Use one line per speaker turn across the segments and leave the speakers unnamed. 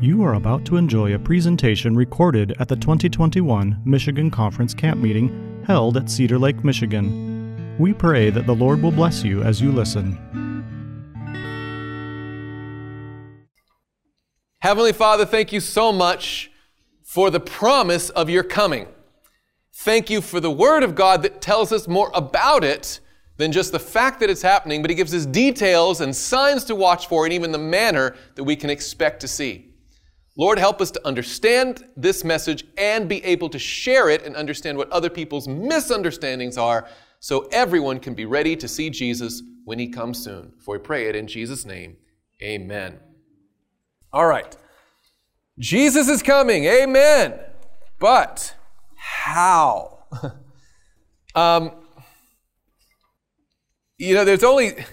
You are about to enjoy a presentation recorded at the 2021 Michigan Conference Camp Meeting held at Cedar Lake, Michigan. We pray that the Lord will bless you as you listen.
Heavenly Father, thank you so much for the promise of your coming. Thank you for the Word of God that tells us more about it than just the fact that it's happening, but He gives us details and signs to watch for and even the manner that we can expect to see. Lord, help us to understand this message and be able to share it and understand what other people's misunderstandings are so everyone can be ready to see Jesus when he comes soon. For we pray it in Jesus' name. Amen. All right. Jesus is coming. Amen. But how? um, you know, there's only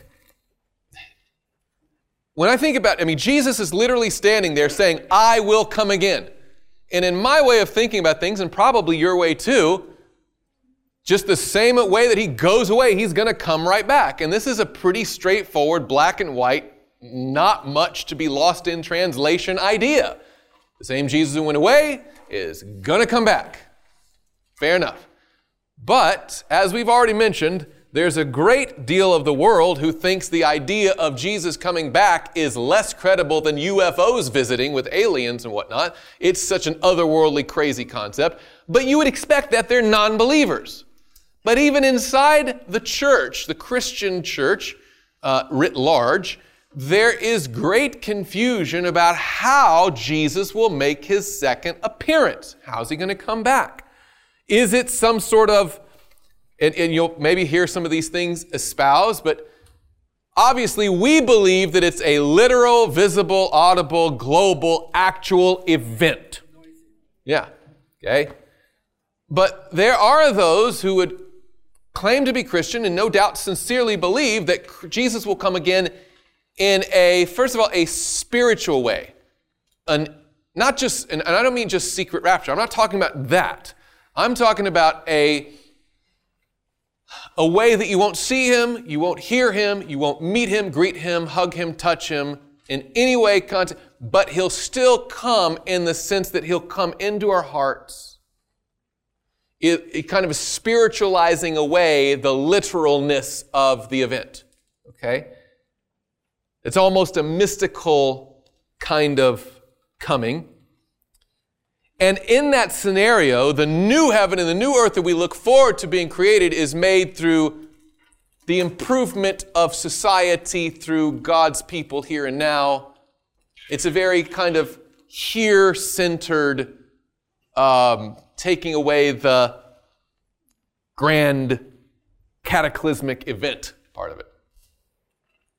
when I think about, I mean, Jesus is literally standing there saying, I will come again. And in my way of thinking about things, and probably your way too, just the same way that he goes away, he's going to come right back. And this is a pretty straightforward, black and white, not much to be lost in translation idea. The same Jesus who went away is going to come back. Fair enough. But, as we've already mentioned, there's a great deal of the world who thinks the idea of Jesus coming back is less credible than UFOs visiting with aliens and whatnot. It's such an otherworldly, crazy concept. But you would expect that they're non believers. But even inside the church, the Christian church, uh, writ large, there is great confusion about how Jesus will make his second appearance. How's he going to come back? Is it some sort of and, and you'll maybe hear some of these things espoused, but obviously we believe that it's a literal, visible, audible, global, actual event. Yeah, okay? But there are those who would claim to be Christian and no doubt sincerely believe that Jesus will come again in a, first of all, a spiritual way. An, not just, and I don't mean just secret rapture, I'm not talking about that. I'm talking about a a way that you won't see him, you won't hear him, you won't meet him, greet him, hug him, touch him in any way, but he'll still come in the sense that he'll come into our hearts. It, it kind of spiritualizing away the literalness of the event. Okay? It's almost a mystical kind of coming. And in that scenario, the new heaven and the new earth that we look forward to being created is made through the improvement of society through God's people here and now. It's a very kind of here centered, um, taking away the grand cataclysmic event part of it.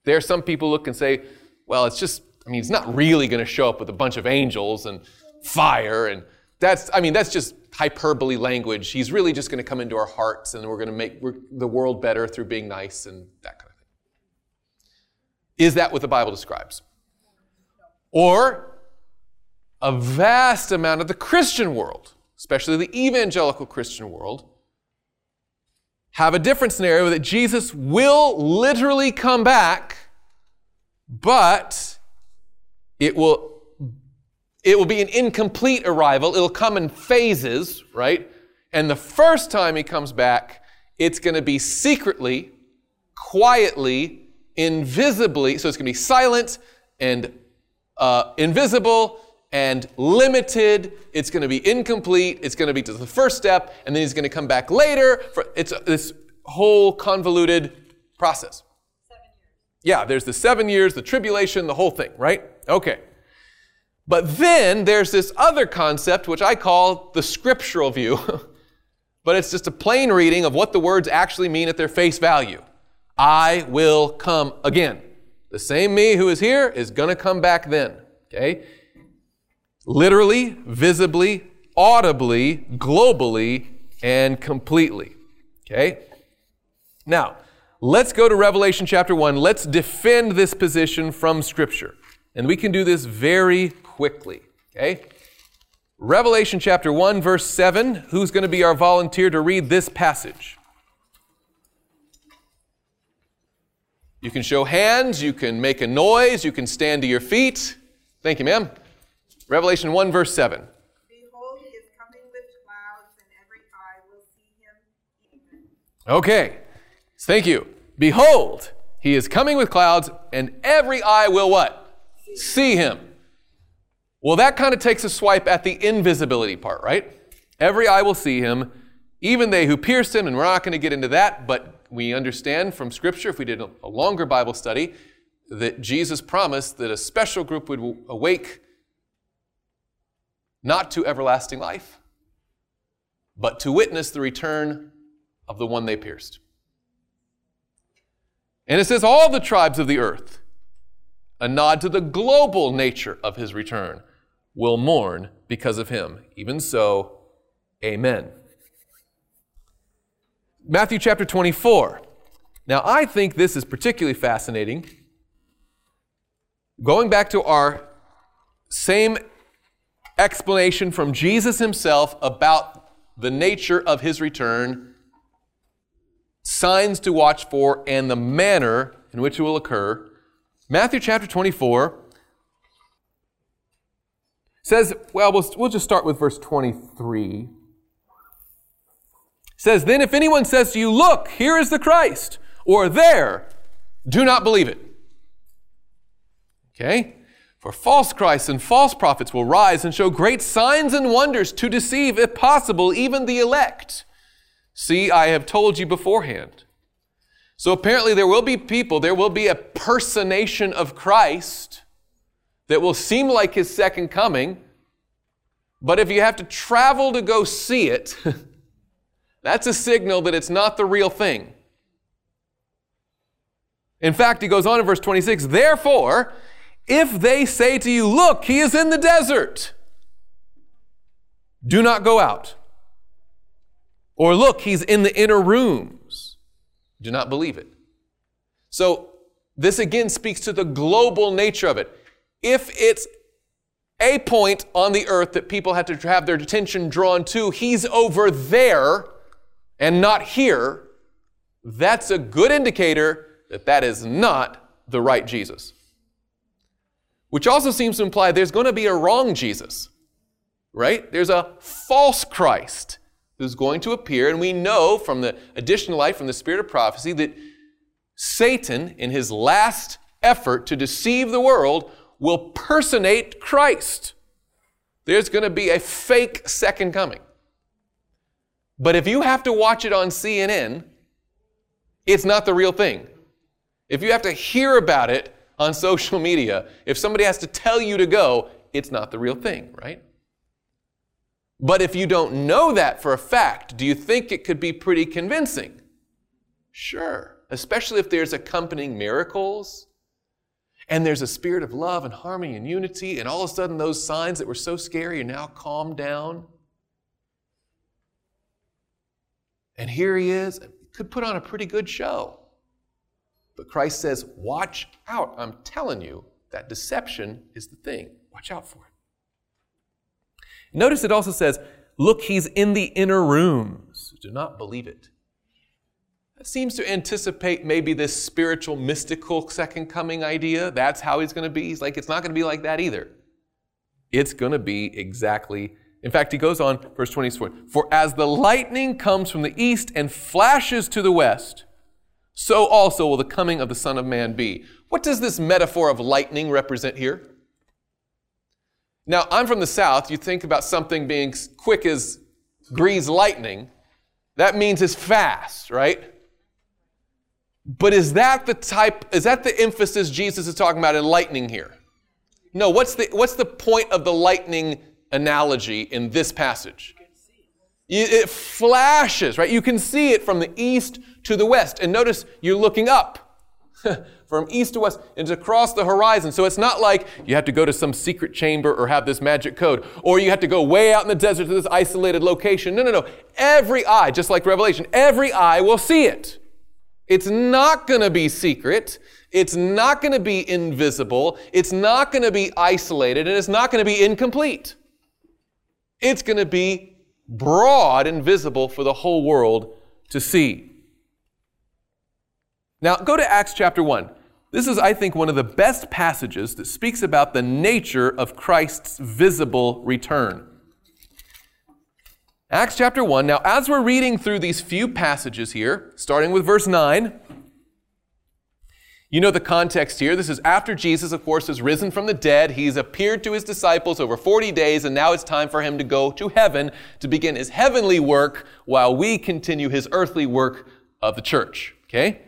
There are some people look and say, well, it's just, I mean, it's not really going to show up with a bunch of angels and fire and that's, I mean, that's just hyperbole language. He's really just going to come into our hearts and we're going to make the world better through being nice and that kind of thing. Is that what the Bible describes? Or a vast amount of the Christian world, especially the evangelical Christian world, have a different scenario that Jesus will literally come back, but it will it will be an incomplete arrival. It'll come in phases, right? And the first time he comes back, it's going to be secretly, quietly, invisibly. So it's going to be silent and uh, invisible and limited. It's going to be incomplete. It's going to be to the first step, and then he's going to come back later. For, it's this whole convoluted process. Yeah, there's the seven years, the tribulation, the whole thing, right? Okay. But then there's this other concept, which I call the scriptural view. but it's just a plain reading of what the words actually mean at their face value. I will come again. The same me who is here is going to come back then. Okay? Literally, visibly, audibly, globally, and completely. Okay? Now, let's go to Revelation chapter 1. Let's defend this position from Scripture. And we can do this very quickly. Okay? Revelation chapter 1, verse 7. Who's going to be our volunteer to read this passage? You can show hands, you can make a noise, you can stand to your feet. Thank you, ma'am. Revelation 1, verse 7.
Behold, he is coming with clouds, and every eye will see him.
Okay. Thank you. Behold, he is coming with clouds, and every eye will what? See him. Well, that kind of takes a swipe at the invisibility part, right? Every eye will see him, even they who pierced him, and we're not going to get into that, but we understand from Scripture, if we did a longer Bible study, that Jesus promised that a special group would awake not to everlasting life, but to witness the return of the one they pierced. And it says, all the tribes of the earth, a nod to the global nature of his return, will mourn because of him. Even so, amen. Matthew chapter 24. Now, I think this is particularly fascinating. Going back to our same explanation from Jesus himself about the nature of his return, signs to watch for, and the manner in which it will occur. Matthew chapter 24 says, well, we'll, we'll just start with verse 23. says, Then if anyone says to you, Look, here is the Christ, or there, do not believe it. Okay? For false Christs and false prophets will rise and show great signs and wonders to deceive, if possible, even the elect. See, I have told you beforehand. So apparently, there will be people, there will be a personation of Christ that will seem like his second coming. But if you have to travel to go see it, that's a signal that it's not the real thing. In fact, he goes on in verse 26 Therefore, if they say to you, Look, he is in the desert, do not go out. Or look, he's in the inner rooms, do not believe it. So, this again speaks to the global nature of it. If it's a point on the earth that people have to have their attention drawn to, he's over there and not here, that's a good indicator that that is not the right Jesus which also seems to imply there's going to be a wrong Jesus, right? There's a false Christ who's going to appear, and we know from the additional light from the spirit of prophecy that Satan, in his last effort to deceive the world, will personate Christ. There's going to be a fake second coming. But if you have to watch it on CNN, it's not the real thing. If you have to hear about it on social media, if somebody has to tell you to go, it's not the real thing, right? But if you don't know that for a fact, do you think it could be pretty convincing? Sure, especially if there's accompanying miracles and there's a spirit of love and harmony and unity, and all of a sudden those signs that were so scary are now calmed down. And here he is, could put on a pretty good show. But Christ says, Watch out. I'm telling you, that deception is the thing. Watch out for it. Notice it also says, Look, he's in the inner rooms. Do not believe it. Seems to anticipate maybe this spiritual, mystical second coming idea. That's how he's going to be. He's like, it's not going to be like that either. It's going to be exactly. In fact, he goes on, verse 24 For as the lightning comes from the east and flashes to the west, so also will the coming of the Son of Man be. What does this metaphor of lightning represent here? Now, I'm from the South. You think about something being quick as grease lightning. That means it's fast, right? But is that the type, is that the emphasis Jesus is talking about in lightning here? No, what's the, what's the point of the lightning analogy in this passage? It flashes, right? You can see it from the east to the west. And notice you're looking up from east to west and it's across the horizon. So it's not like you have to go to some secret chamber or have this magic code, or you have to go way out in the desert to this isolated location. No, no, no. Every eye, just like Revelation, every eye will see it. It's not going to be secret. It's not going to be invisible. It's not going to be isolated, and it's not going to be incomplete. It's going to be broad and visible for the whole world to see. Now, go to Acts chapter 1. This is, I think, one of the best passages that speaks about the nature of Christ's visible return. Acts chapter 1. Now, as we're reading through these few passages here, starting with verse 9, you know the context here. This is after Jesus, of course, has risen from the dead. He's appeared to his disciples over 40 days, and now it's time for him to go to heaven to begin his heavenly work while we continue his earthly work of the church. Okay?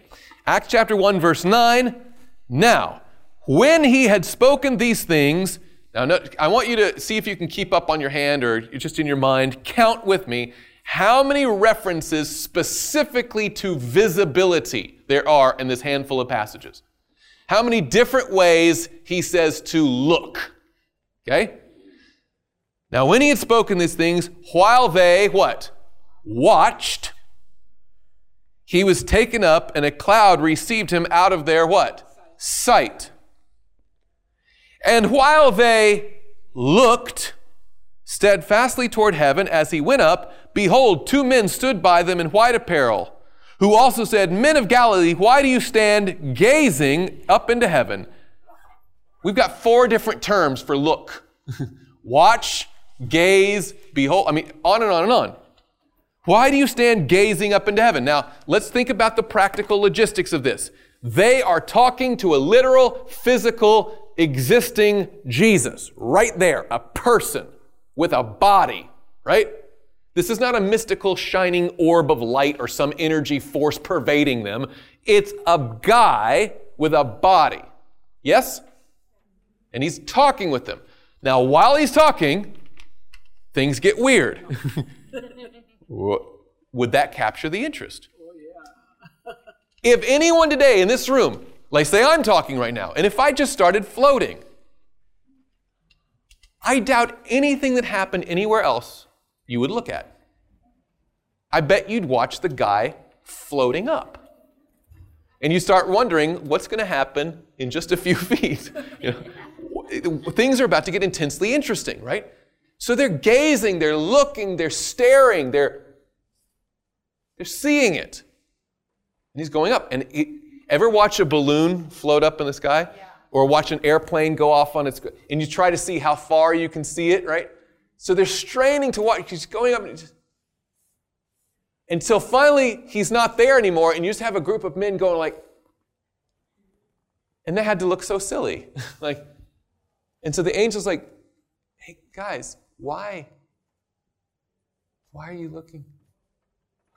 Acts chapter 1, verse 9. Now, when he had spoken these things, now, no, I want you to see if you can keep up on your hand or just in your mind. Count with me how many references specifically to visibility there are in this handful of passages. How many different ways he says to look. Okay? Now, when he had spoken these things, while they, what? Watched, he was taken up, and a cloud received him out of their what? Sight. And while they looked steadfastly toward heaven as he went up, behold, two men stood by them in white apparel, who also said, Men of Galilee, why do you stand gazing up into heaven? We've got four different terms for look watch, gaze, behold. I mean, on and on and on. Why do you stand gazing up into heaven? Now, let's think about the practical logistics of this. They are talking to a literal, physical, existing Jesus, right there, a person with a body, right? This is not a mystical shining orb of light or some energy force pervading them. It's a guy with a body. Yes? And he's talking with them. Now, while he's talking, things get weird. Would that capture the interest? Oh, if anyone today in this room like, say I'm talking right now, and if I just started floating, I doubt anything that happened anywhere else you would look at. I bet you'd watch the guy floating up. And you start wondering what's going to happen in just a few feet. You know, things are about to get intensely interesting, right? So they're gazing, they're looking, they're staring, they're, they're seeing it. And he's going up. And Ever watch a balloon float up in the sky? Yeah. Or watch an airplane go off on its, and you try to see how far you can see it, right? So they're straining to watch. He's going up and just, until finally he's not there anymore, and you just have a group of men going like, and they had to look so silly. like, and so the angel's like, hey guys, why? Why are you looking?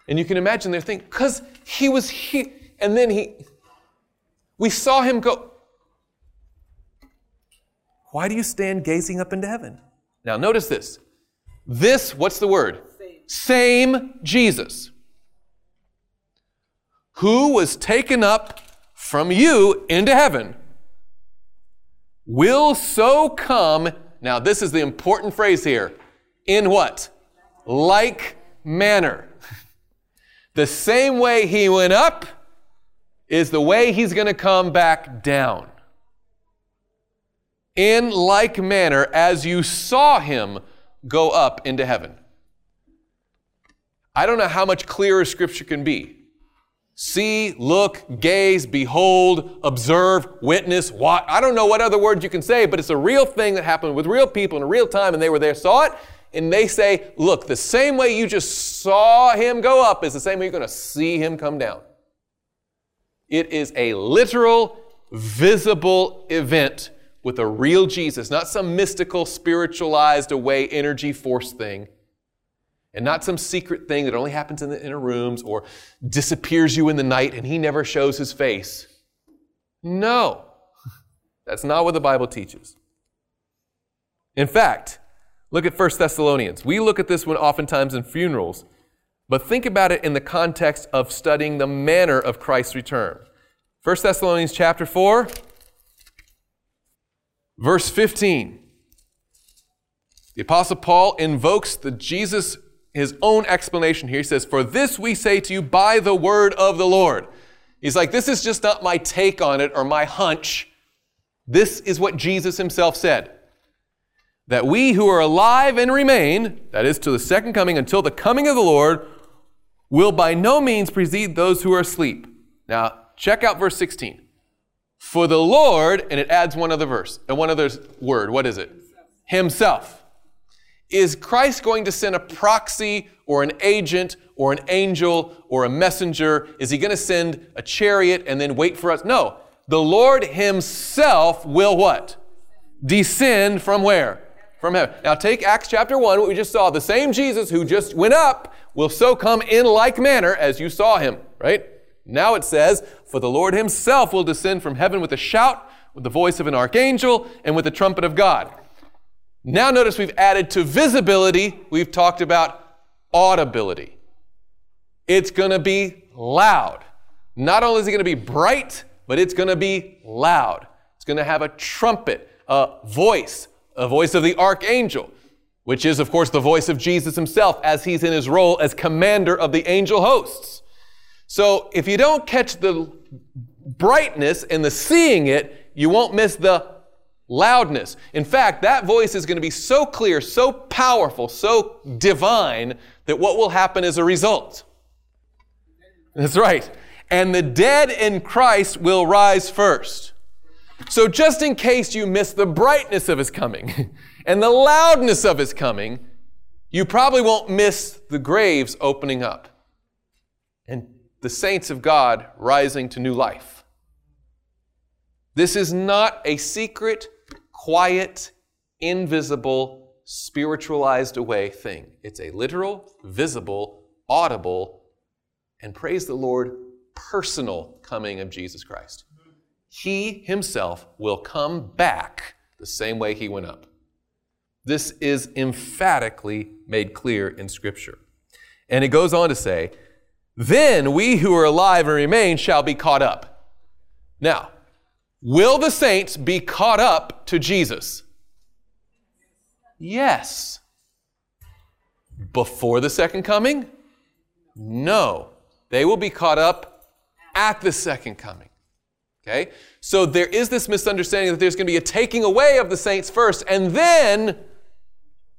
And you can imagine they're thinking, because he was here, and then he we saw him go. Why do you stand gazing up into heaven? Now, notice this. This, what's the word? Same, Same Jesus, who was taken up from you into heaven, will so come. Now, this is the important phrase here. In what? Like manner. The same way he went up, is the way he's going to come back down. In like manner as you saw him go up into heaven. I don't know how much clearer scripture can be. See, look, gaze, behold, observe, witness, watch. I don't know what other words you can say, but it's a real thing that happened with real people in a real time, and they were there, saw it, and they say, look, the same way you just saw him go up is the same way you're going to see him come down. It is a literal, visible event with a real Jesus, not some mystical, spiritualized away energy force thing, and not some secret thing that only happens in the inner rooms or disappears you in the night and he never shows his face. No, that's not what the Bible teaches. In fact, look at 1 Thessalonians. We look at this one oftentimes in funerals. But think about it in the context of studying the manner of Christ's return. 1 Thessalonians chapter 4, verse 15. The Apostle Paul invokes the Jesus, his own explanation here. He says, For this we say to you by the word of the Lord. He's like, This is just not my take on it or my hunch. This is what Jesus himself said. That we who are alive and remain, that is to the second coming until the coming of the Lord, will by no means precede those who are asleep. Now, check out verse 16. For the Lord, and it adds one other verse, and one other word. What is it? Himself. Is Christ going to send a proxy or an agent or an angel or a messenger? Is he going to send a chariot and then wait for us? No. The Lord himself will what? Descend from where? From heaven. Now take Acts chapter 1, what we just saw. The same Jesus who just went up will so come in like manner as you saw him, right? Now it says, For the Lord himself will descend from heaven with a shout, with the voice of an archangel, and with the trumpet of God. Now notice we've added to visibility, we've talked about audibility. It's going to be loud. Not only is it going to be bright, but it's going to be loud. It's going to have a trumpet, a voice, a voice of the archangel, which is, of course, the voice of Jesus himself as he's in his role as commander of the angel hosts. So if you don't catch the brightness and the seeing it, you won't miss the loudness. In fact, that voice is going to be so clear, so powerful, so divine that what will happen as a result? That's right. And the dead in Christ will rise first. So, just in case you miss the brightness of his coming and the loudness of his coming, you probably won't miss the graves opening up and the saints of God rising to new life. This is not a secret, quiet, invisible, spiritualized away thing. It's a literal, visible, audible, and praise the Lord, personal coming of Jesus Christ. He himself will come back the same way he went up. This is emphatically made clear in Scripture. And it goes on to say, Then we who are alive and remain shall be caught up. Now, will the saints be caught up to Jesus? Yes. Before the second coming? No. They will be caught up at the second coming. Okay? So there is this misunderstanding that there's going to be a taking away of the saints first, and then,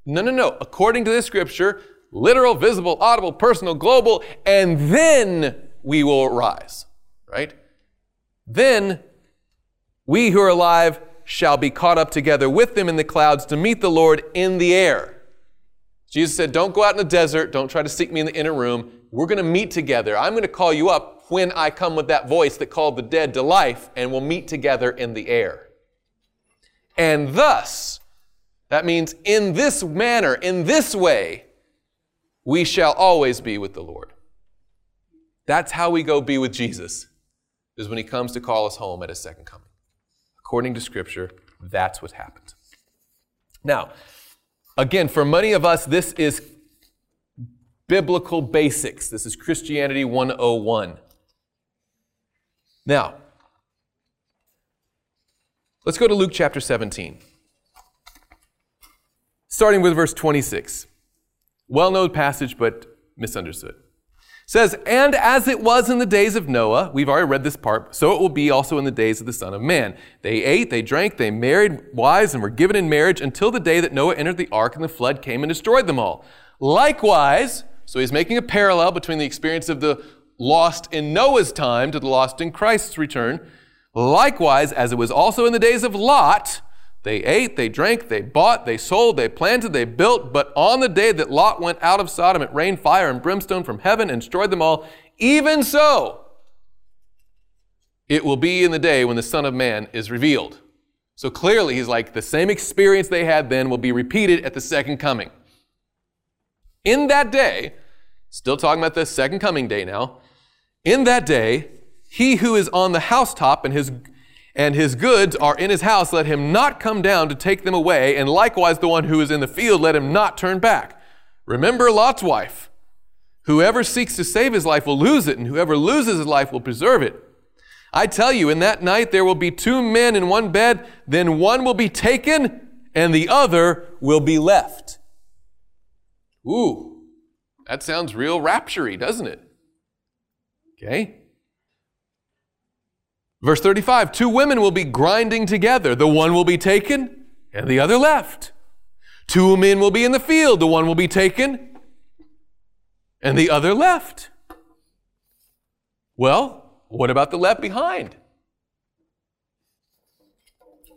no, no, no. According to this scripture, literal, visible, audible, personal, global, and then we will rise. Right? Then we who are alive shall be caught up together with them in the clouds to meet the Lord in the air. Jesus said, Don't go out in the desert. Don't try to seek me in the inner room. We're going to meet together. I'm going to call you up when I come with that voice that called the dead to life, and we'll meet together in the air. And thus, that means in this manner, in this way, we shall always be with the Lord. That's how we go be with Jesus, is when he comes to call us home at his second coming. According to Scripture, that's what happened. Now, again, for many of us, this is biblical basics. This is Christianity 101. Now, let's go to Luke chapter 17. Starting with verse 26. Well known passage, but misunderstood. It says, And as it was in the days of Noah, we've already read this part, so it will be also in the days of the Son of Man. They ate, they drank, they married wives, and were given in marriage until the day that Noah entered the ark and the flood came and destroyed them all. Likewise, so he's making a parallel between the experience of the lost in Noah's time to the lost in Christ's return. Likewise, as it was also in the days of Lot, they ate, they drank, they bought, they sold, they planted, they built, but on the day that Lot went out of Sodom, it rained fire and brimstone from heaven and destroyed them all. Even so, it will be in the day when the Son of Man is revealed. So clearly, he's like, the same experience they had then will be repeated at the second coming. In that day, still talking about the second coming day now, in that day, he who is on the housetop and his and his goods are in his house, let him not come down to take them away, and likewise the one who is in the field, let him not turn back. Remember Lot's wife. Whoever seeks to save his life will lose it, and whoever loses his life will preserve it. I tell you, in that night there will be two men in one bed, then one will be taken, and the other will be left. Ooh, that sounds real raptury, doesn't it? Okay? Verse 35 Two women will be grinding together. The one will be taken and the other left. Two men will be in the field. The one will be taken and the other left. Well, what about the left behind?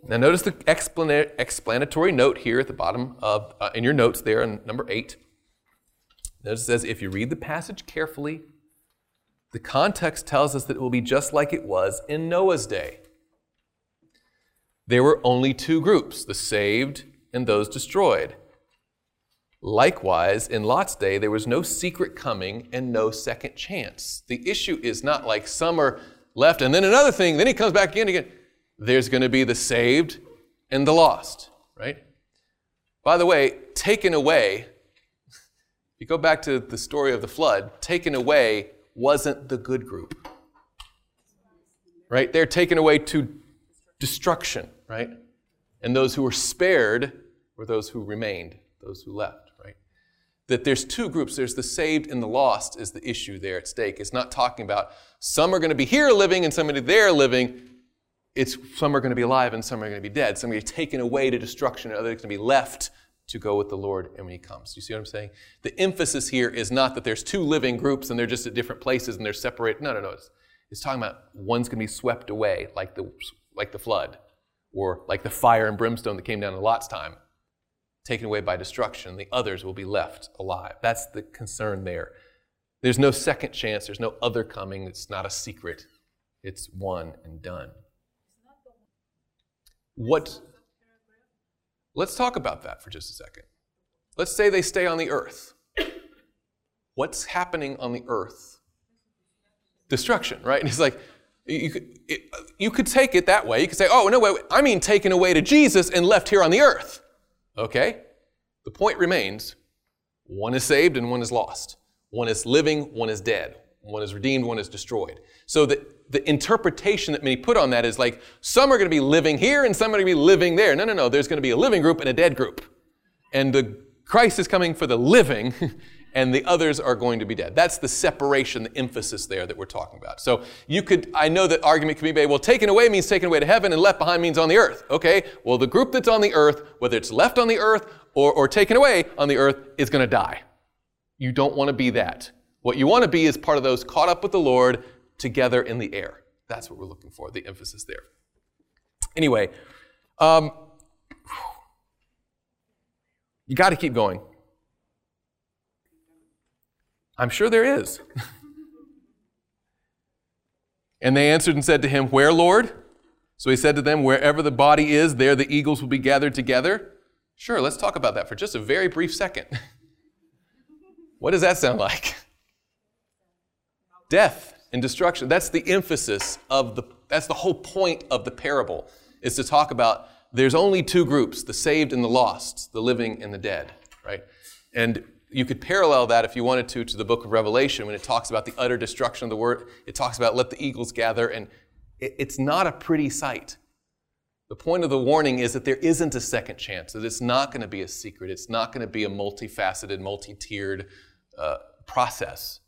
Now, notice the explana- explanatory note here at the bottom of, uh, in your notes there in number eight. Notice it says, if you read the passage carefully, the context tells us that it will be just like it was in Noah's day. There were only two groups the saved and those destroyed. Likewise, in Lot's day, there was no secret coming and no second chance. The issue is not like some are left and then another thing, then he comes back in again. There's going to be the saved and the lost, right? By the way, taken away, if you go back to the story of the flood, taken away wasn't the good group, right? They're taken away to destruction, right? And those who were spared were those who remained, those who left, right? That there's two groups. There's the saved and the lost is the issue there at stake. It's not talking about some are going to be here living and somebody there living. It's some are going to be alive and some are going to be dead. Some are going to be taken away to destruction and others are going to be left to go with the Lord and when He comes. You see what I'm saying? The emphasis here is not that there's two living groups and they're just at different places and they're separate. No, no, no. It's, it's talking about one's going to be swept away like the, like the flood or like the fire and brimstone that came down in Lot's time taken away by destruction. The others will be left alive. That's the concern there. There's no second chance. There's no other coming. It's not a secret. It's one and done. What? Let's talk about that for just a second. Let's say they stay on the earth. What's happening on the earth? Destruction, right? And it's like, you could, it, you could take it that way. You could say, oh, no, wait, wait, I mean taken away to Jesus and left here on the earth. Okay? The point remains one is saved and one is lost. One is living, one is dead. One is redeemed, one is destroyed. So the, the interpretation that many put on that is like some are going to be living here and some are going to be living there. No, no, no. There's going to be a living group and a dead group. And the Christ is coming for the living and the others are going to be dead. That's the separation, the emphasis there that we're talking about. So you could, I know that argument can be made, well, taken away means taken away to heaven and left behind means on the earth. Okay, well, the group that's on the earth, whether it's left on the earth or, or taken away on the earth, is going to die. You don't want to be that. What you want to be is part of those caught up with the Lord together in the air. That's what we're looking for, the emphasis there. Anyway, um, you got to keep going. I'm sure there is. and they answered and said to him, Where, Lord? So he said to them, Wherever the body is, there the eagles will be gathered together. Sure, let's talk about that for just a very brief second. what does that sound like? Death and destruction. That's the emphasis of the, that's the whole point of the parable, is to talk about there's only two groups, the saved and the lost, the living and the dead, right? And you could parallel that if you wanted to to the book of Revelation when it talks about the utter destruction of the world. It talks about let the eagles gather, and it's not a pretty sight. The point of the warning is that there isn't a second chance, that it's not going to be a secret, it's not going to be a multifaceted, multi tiered uh, process.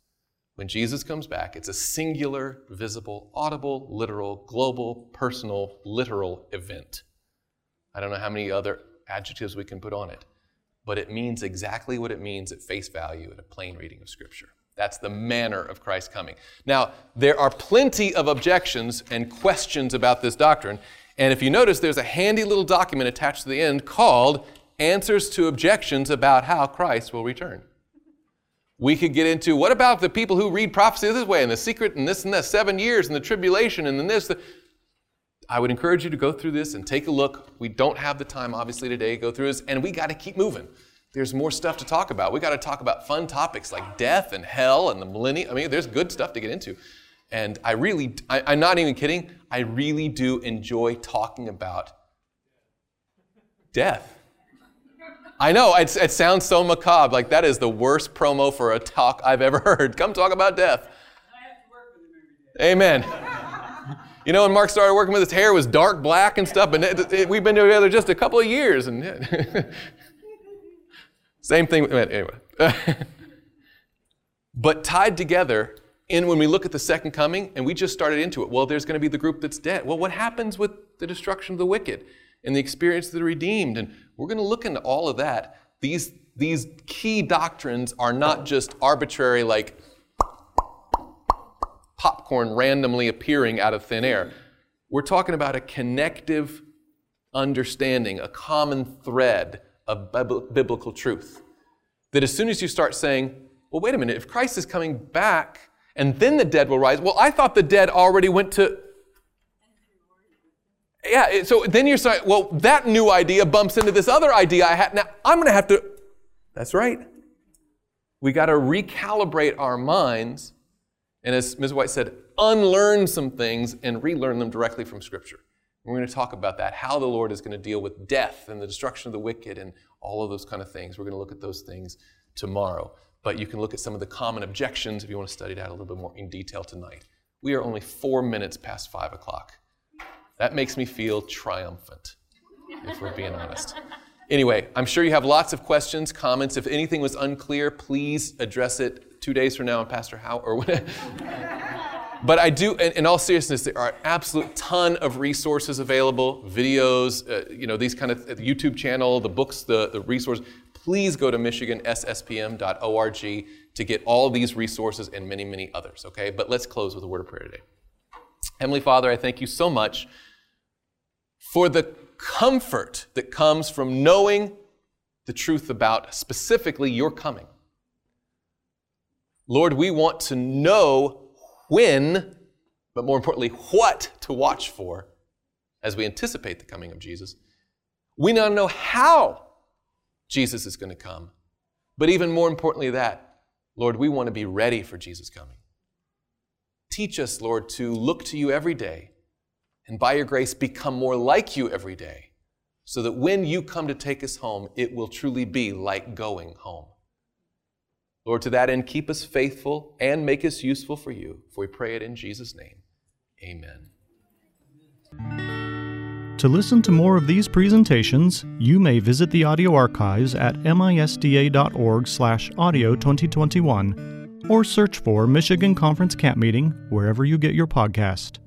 When Jesus comes back, it's a singular, visible, audible, literal, global, personal, literal event. I don't know how many other adjectives we can put on it but it means exactly what it means at face value in a plain reading of Scripture. That's the manner of Christ's coming. Now, there are plenty of objections and questions about this doctrine. And if you notice, there's a handy little document attached to the end called Answers to Objections About How Christ Will Return. We could get into what about the people who read prophecy this way and the secret and this and that, seven years and the tribulation and then this. The, I would encourage you to go through this and take a look. We don't have the time, obviously, today to go through this, and we got to keep moving. There's more stuff to talk about. We got to talk about fun topics like death and hell and the millennium. I mean, there's good stuff to get into. And I really, I, am not even kidding, I really do enjoy talking about death. I know, it, it sounds so macabre. Like, that is the worst promo for a talk I've ever heard. Come talk about death. Amen. You know, when Mark started working with his hair was dark black and stuff, and it, it, we've been together just a couple of years. And same thing. Anyway, but tied together in when we look at the second coming, and we just started into it. Well, there's going to be the group that's dead. Well, what happens with the destruction of the wicked and the experience of the redeemed? And we're going to look into all of that. These these key doctrines are not just arbitrary, like popcorn randomly appearing out of thin air. We're talking about a connective understanding, a common thread of biblical truth. That as soon as you start saying, well, wait a minute, if Christ is coming back and then the dead will rise, well, I thought the dead already went to. Yeah, so then you're saying, well, that new idea bumps into this other idea I had. Now, I'm going to have to. That's right. We got to recalibrate our minds. And as Ms. White said, unlearn some things and relearn them directly from Scripture. We're going to talk about that, how the Lord is going to deal with death and the destruction of the wicked and all of those kind of things. We're going to look at those things tomorrow. But you can look at some of the common objections if you want to study that a little bit more in detail tonight. We are only four minutes past five o'clock. That makes me feel triumphant, if we're being honest. Anyway, I'm sure you have lots of questions, comments. If anything was unclear, please address it two days from now on Pastor How or whatever. but I do, in, in, all seriousness, there are an absolute ton of resources available, videos, uh, you know, these kind of the YouTube channel, the books, the, the resources. Please go to michigansspm.org to get all these resources and many, many others, okay? But let's close with a word of prayer today. Heavenly Father, I thank you so much for the comfort that comes from knowing the truth about specifically your coming. Lord, we want to know when, but more importantly, what to watch for as we anticipate the coming of Jesus. We now know how Jesus is going to come. But even more importantly, that, Lord, we want to be ready for Jesus' coming. Teach us, Lord, to look to you every day and by your grace become more like you every day so that when you come to take us home, it will truly be like going home. Lord, to that end, keep us faithful and make us useful for you. For we pray it in Jesus' name. Amen.
To listen to more of these presentations, you may visit the audio archives at misda.org/audio 2021 or search for Michigan Conference Camp Meeting wherever you get your podcast.